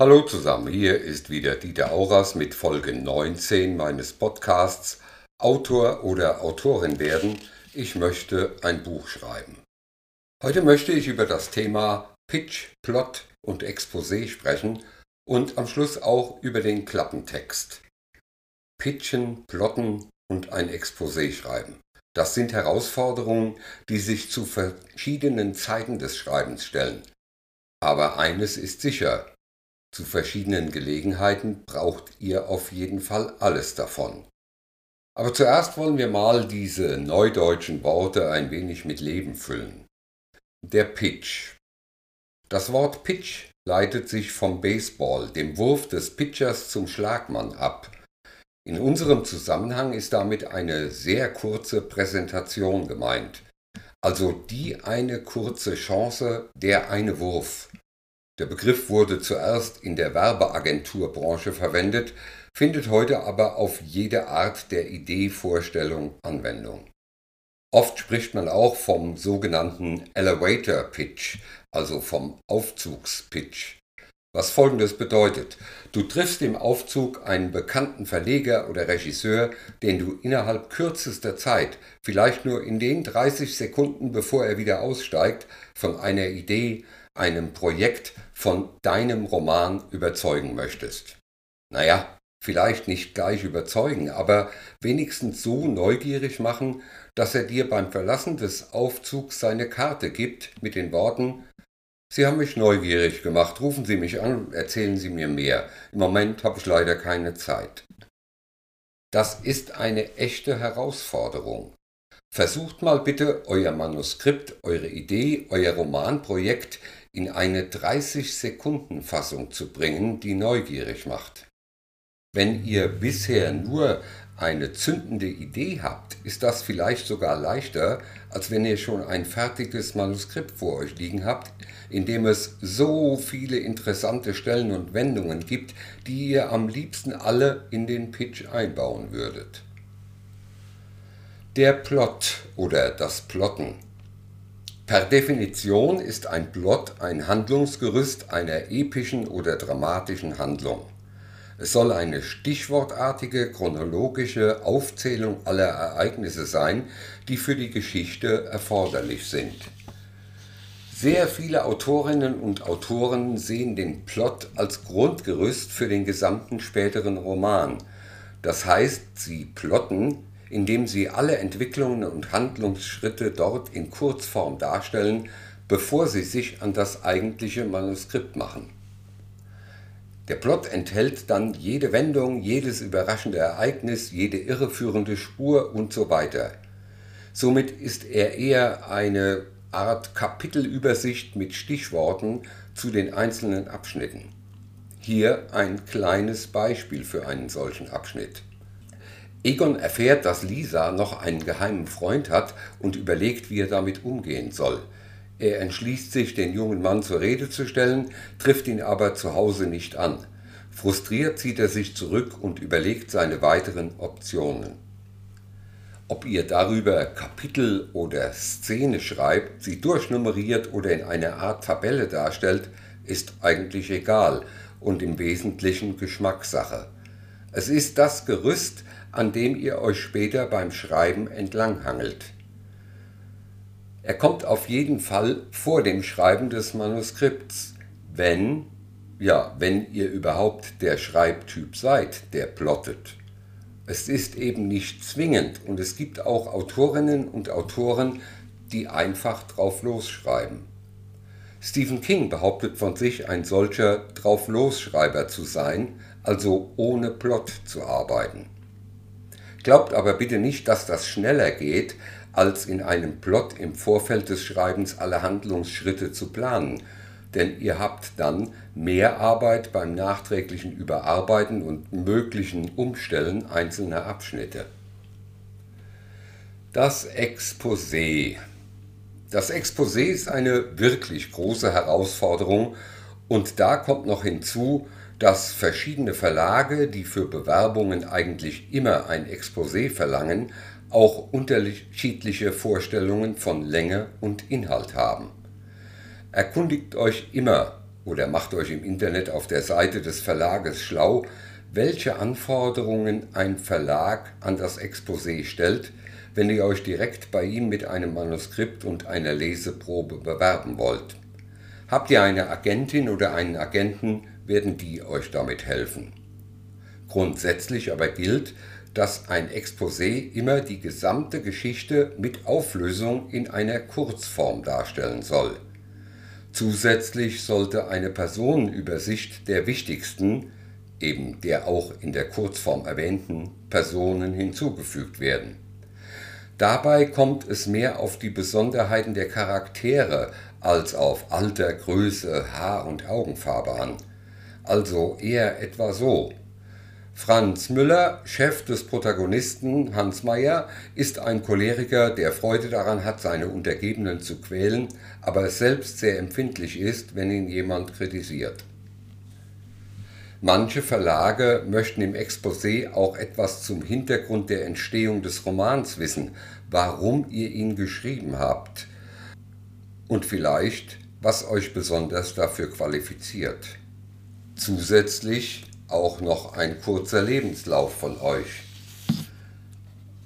Hallo zusammen, hier ist wieder Dieter Auras mit Folge 19 meines Podcasts Autor oder Autorin werden. Ich möchte ein Buch schreiben. Heute möchte ich über das Thema Pitch, Plot und Exposé sprechen und am Schluss auch über den Klappentext. Pitchen, plotten und ein Exposé schreiben. Das sind Herausforderungen, die sich zu verschiedenen Zeiten des Schreibens stellen. Aber eines ist sicher, zu verschiedenen Gelegenheiten braucht ihr auf jeden Fall alles davon. Aber zuerst wollen wir mal diese neudeutschen Worte ein wenig mit Leben füllen. Der Pitch. Das Wort Pitch leitet sich vom Baseball, dem Wurf des Pitchers zum Schlagmann ab. In unserem Zusammenhang ist damit eine sehr kurze Präsentation gemeint. Also die eine kurze Chance, der eine Wurf. Der Begriff wurde zuerst in der Werbeagenturbranche verwendet, findet heute aber auf jede Art der Ideevorstellung Anwendung. Oft spricht man auch vom sogenannten Elevator Pitch, also vom Aufzugspitch. Was folgendes bedeutet. Du triffst im Aufzug einen bekannten Verleger oder Regisseur, den du innerhalb kürzester Zeit, vielleicht nur in den 30 Sekunden bevor er wieder aussteigt, von einer Idee, einem Projekt, von deinem Roman überzeugen möchtest. Naja, vielleicht nicht gleich überzeugen, aber wenigstens so neugierig machen, dass er dir beim Verlassen des Aufzugs seine Karte gibt mit den Worten Sie haben mich neugierig gemacht, rufen Sie mich an erzählen Sie mir mehr. Im Moment habe ich leider keine Zeit. Das ist eine echte Herausforderung. Versucht mal bitte, euer Manuskript, eure Idee, euer Romanprojekt in eine 30-Sekunden-Fassung zu bringen, die neugierig macht. Wenn ihr bisher nur eine zündende Idee habt, ist das vielleicht sogar leichter, als wenn ihr schon ein fertiges Manuskript vor euch liegen habt, in dem es so viele interessante Stellen und Wendungen gibt, die ihr am liebsten alle in den Pitch einbauen würdet. Der Plot oder das Plotten Per Definition ist ein Plot ein Handlungsgerüst einer epischen oder dramatischen Handlung. Es soll eine stichwortartige chronologische Aufzählung aller Ereignisse sein, die für die Geschichte erforderlich sind. Sehr viele Autorinnen und Autoren sehen den Plot als Grundgerüst für den gesamten späteren Roman. Das heißt, sie plotten indem sie alle Entwicklungen und Handlungsschritte dort in Kurzform darstellen, bevor sie sich an das eigentliche Manuskript machen. Der Plot enthält dann jede Wendung, jedes überraschende Ereignis, jede irreführende Spur und so weiter. Somit ist er eher eine Art Kapitelübersicht mit Stichworten zu den einzelnen Abschnitten. Hier ein kleines Beispiel für einen solchen Abschnitt. Egon erfährt, dass Lisa noch einen geheimen Freund hat und überlegt, wie er damit umgehen soll. Er entschließt sich, den jungen Mann zur Rede zu stellen, trifft ihn aber zu Hause nicht an. Frustriert zieht er sich zurück und überlegt seine weiteren Optionen. Ob ihr darüber Kapitel oder Szene schreibt, sie durchnummeriert oder in einer Art Tabelle darstellt, ist eigentlich egal und im Wesentlichen Geschmackssache. Es ist das Gerüst, an dem ihr euch später beim Schreiben entlanghangelt. Er kommt auf jeden Fall vor dem Schreiben des Manuskripts, wenn, ja, wenn ihr überhaupt der Schreibtyp seid, der plottet. Es ist eben nicht zwingend und es gibt auch Autorinnen und Autoren, die einfach drauf losschreiben. Stephen King behauptet von sich, ein solcher Drauflosschreiber zu sein, also ohne Plot zu arbeiten. Glaubt aber bitte nicht, dass das schneller geht, als in einem Plot im Vorfeld des Schreibens alle Handlungsschritte zu planen, denn ihr habt dann mehr Arbeit beim nachträglichen Überarbeiten und möglichen Umstellen einzelner Abschnitte. Das Exposé. Das Exposé ist eine wirklich große Herausforderung und da kommt noch hinzu, dass verschiedene Verlage, die für Bewerbungen eigentlich immer ein Exposé verlangen, auch unterschiedliche Vorstellungen von Länge und Inhalt haben. Erkundigt euch immer oder macht euch im Internet auf der Seite des Verlages schlau, welche Anforderungen ein Verlag an das Exposé stellt, wenn ihr euch direkt bei ihm mit einem Manuskript und einer Leseprobe bewerben wollt. Habt ihr eine Agentin oder einen Agenten, werden die euch damit helfen. Grundsätzlich aber gilt, dass ein Exposé immer die gesamte Geschichte mit Auflösung in einer Kurzform darstellen soll. Zusätzlich sollte eine Personenübersicht der wichtigsten, eben der auch in der Kurzform erwähnten Personen hinzugefügt werden. Dabei kommt es mehr auf die Besonderheiten der Charaktere als auf Alter, Größe, Haar- und Augenfarbe an. Also eher etwa so. Franz Müller, Chef des Protagonisten Hans Meyer, ist ein Choleriker, der Freude daran hat, seine Untergebenen zu quälen, aber selbst sehr empfindlich ist, wenn ihn jemand kritisiert. Manche Verlage möchten im Exposé auch etwas zum Hintergrund der Entstehung des Romans wissen, warum ihr ihn geschrieben habt und vielleicht, was euch besonders dafür qualifiziert. Zusätzlich auch noch ein kurzer Lebenslauf von euch.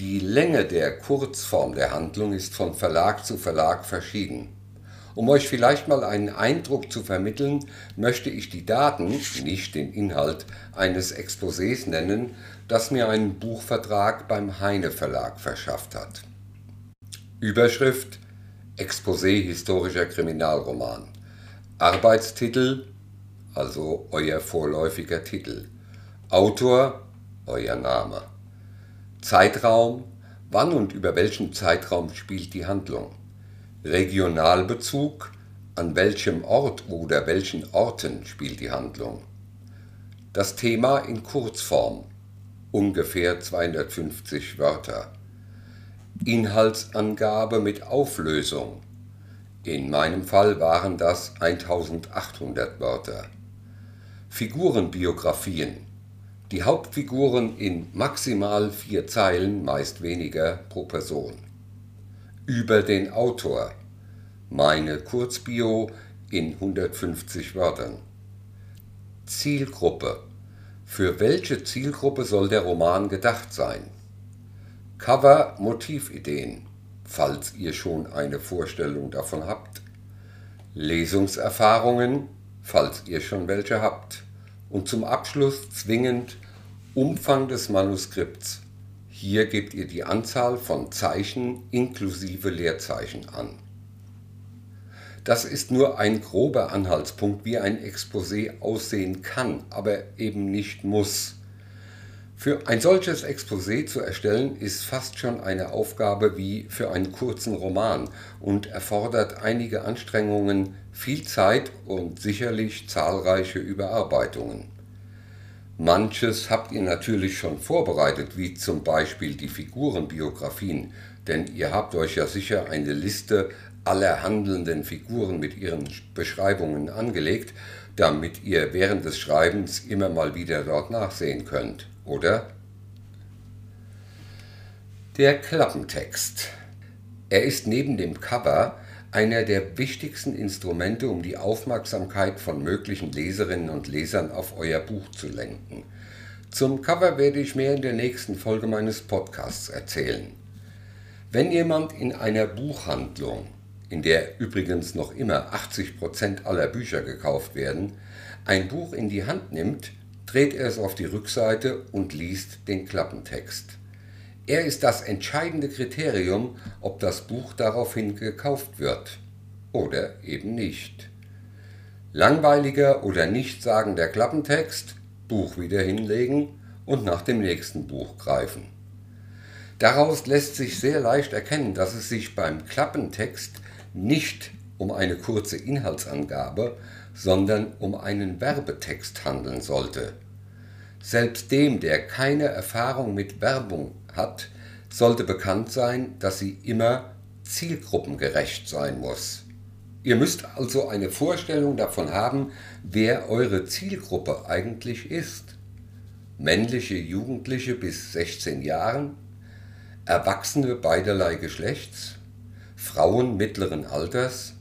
Die Länge der Kurzform der Handlung ist von Verlag zu Verlag verschieden. Um euch vielleicht mal einen Eindruck zu vermitteln, möchte ich die Daten, nicht den Inhalt, eines Exposés nennen, das mir einen Buchvertrag beim Heine Verlag verschafft hat. Überschrift Exposé historischer Kriminalroman. Arbeitstitel also euer vorläufiger Titel. Autor, euer Name. Zeitraum, wann und über welchen Zeitraum spielt die Handlung. Regionalbezug, an welchem Ort oder welchen Orten spielt die Handlung. Das Thema in Kurzform, ungefähr 250 Wörter. Inhaltsangabe mit Auflösung. In meinem Fall waren das 1800 Wörter. Figurenbiografien. Die Hauptfiguren in maximal vier Zeilen, meist weniger pro Person. Über den Autor. Meine Kurzbio in 150 Wörtern. Zielgruppe. Für welche Zielgruppe soll der Roman gedacht sein? Cover Motivideen, falls ihr schon eine Vorstellung davon habt. Lesungserfahrungen, falls ihr schon welche habt. Und zum Abschluss zwingend Umfang des Manuskripts. Hier gebt ihr die Anzahl von Zeichen inklusive Leerzeichen an. Das ist nur ein grober Anhaltspunkt, wie ein Exposé aussehen kann, aber eben nicht muss. Für ein solches Exposé zu erstellen, ist fast schon eine Aufgabe wie für einen kurzen Roman und erfordert einige Anstrengungen, viel Zeit und sicherlich zahlreiche Überarbeitungen. Manches habt ihr natürlich schon vorbereitet, wie zum Beispiel die Figurenbiografien, denn ihr habt euch ja sicher eine Liste aller handelnden Figuren mit ihren Beschreibungen angelegt, damit ihr während des Schreibens immer mal wieder dort nachsehen könnt oder? Der Klappentext. Er ist neben dem Cover einer der wichtigsten Instrumente, um die Aufmerksamkeit von möglichen Leserinnen und Lesern auf euer Buch zu lenken. Zum Cover werde ich mehr in der nächsten Folge meines Podcasts erzählen. Wenn jemand in einer Buchhandlung, in der übrigens noch immer 80% aller Bücher gekauft werden, ein Buch in die Hand nimmt, dreht er es auf die Rückseite und liest den Klappentext. Er ist das entscheidende Kriterium, ob das Buch daraufhin gekauft wird oder eben nicht. Langweiliger oder nichtssagender Klappentext, Buch wieder hinlegen und nach dem nächsten Buch greifen. Daraus lässt sich sehr leicht erkennen, dass es sich beim Klappentext nicht um eine kurze Inhaltsangabe, sondern um einen Werbetext handeln sollte. Selbst dem, der keine Erfahrung mit Werbung hat, sollte bekannt sein, dass sie immer zielgruppengerecht sein muss. Ihr müsst also eine Vorstellung davon haben, wer eure Zielgruppe eigentlich ist. Männliche Jugendliche bis 16 Jahren, Erwachsene beiderlei Geschlechts, Frauen mittleren Alters,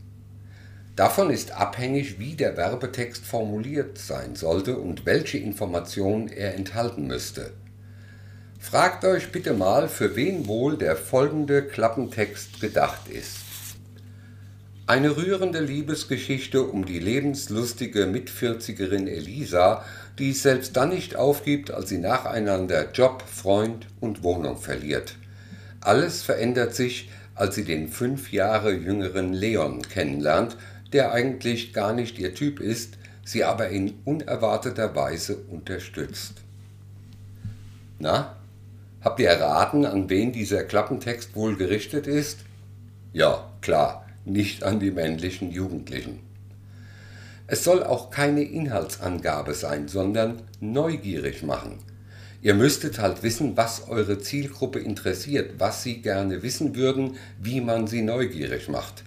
Davon ist abhängig, wie der Werbetext formuliert sein sollte und welche Informationen er enthalten müsste. Fragt euch bitte mal, für wen wohl der folgende Klappentext gedacht ist. Eine rührende Liebesgeschichte um die lebenslustige Mitvierzigerin Elisa, die es selbst dann nicht aufgibt, als sie nacheinander Job, Freund und Wohnung verliert. Alles verändert sich, als sie den fünf Jahre jüngeren Leon kennenlernt, der eigentlich gar nicht ihr Typ ist, sie aber in unerwarteter Weise unterstützt. Na, habt ihr erraten, an wen dieser Klappentext wohl gerichtet ist? Ja, klar, nicht an die männlichen Jugendlichen. Es soll auch keine Inhaltsangabe sein, sondern neugierig machen. Ihr müsstet halt wissen, was eure Zielgruppe interessiert, was sie gerne wissen würden, wie man sie neugierig macht.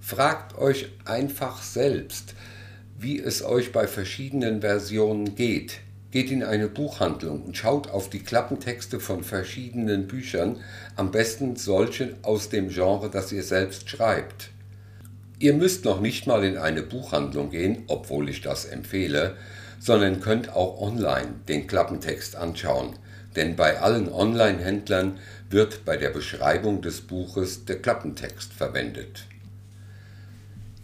Fragt euch einfach selbst, wie es euch bei verschiedenen Versionen geht. Geht in eine Buchhandlung und schaut auf die Klappentexte von verschiedenen Büchern, am besten solche aus dem Genre, das ihr selbst schreibt. Ihr müsst noch nicht mal in eine Buchhandlung gehen, obwohl ich das empfehle, sondern könnt auch online den Klappentext anschauen, denn bei allen Online-Händlern wird bei der Beschreibung des Buches der Klappentext verwendet.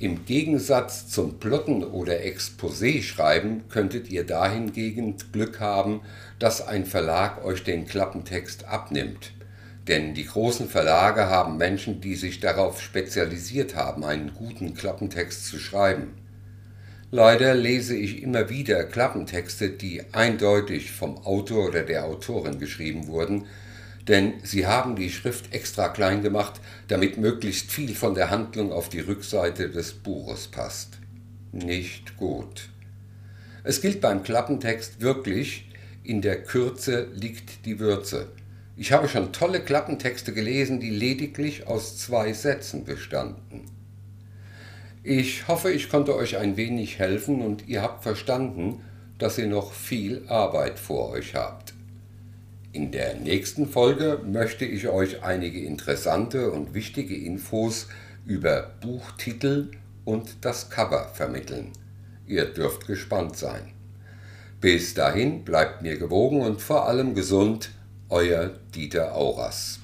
Im Gegensatz zum Plotten oder Exposé schreiben könntet ihr dahingegen Glück haben, dass ein Verlag euch den Klappentext abnimmt. Denn die großen Verlage haben Menschen, die sich darauf spezialisiert haben, einen guten Klappentext zu schreiben. Leider lese ich immer wieder Klappentexte, die eindeutig vom Autor oder der Autorin geschrieben wurden, denn sie haben die Schrift extra klein gemacht, damit möglichst viel von der Handlung auf die Rückseite des Buches passt. Nicht gut. Es gilt beim Klappentext wirklich, in der Kürze liegt die Würze. Ich habe schon tolle Klappentexte gelesen, die lediglich aus zwei Sätzen bestanden. Ich hoffe, ich konnte euch ein wenig helfen und ihr habt verstanden, dass ihr noch viel Arbeit vor euch habt. In der nächsten Folge möchte ich euch einige interessante und wichtige Infos über Buchtitel und das Cover vermitteln. Ihr dürft gespannt sein. Bis dahin bleibt mir gewogen und vor allem gesund, euer Dieter Auras.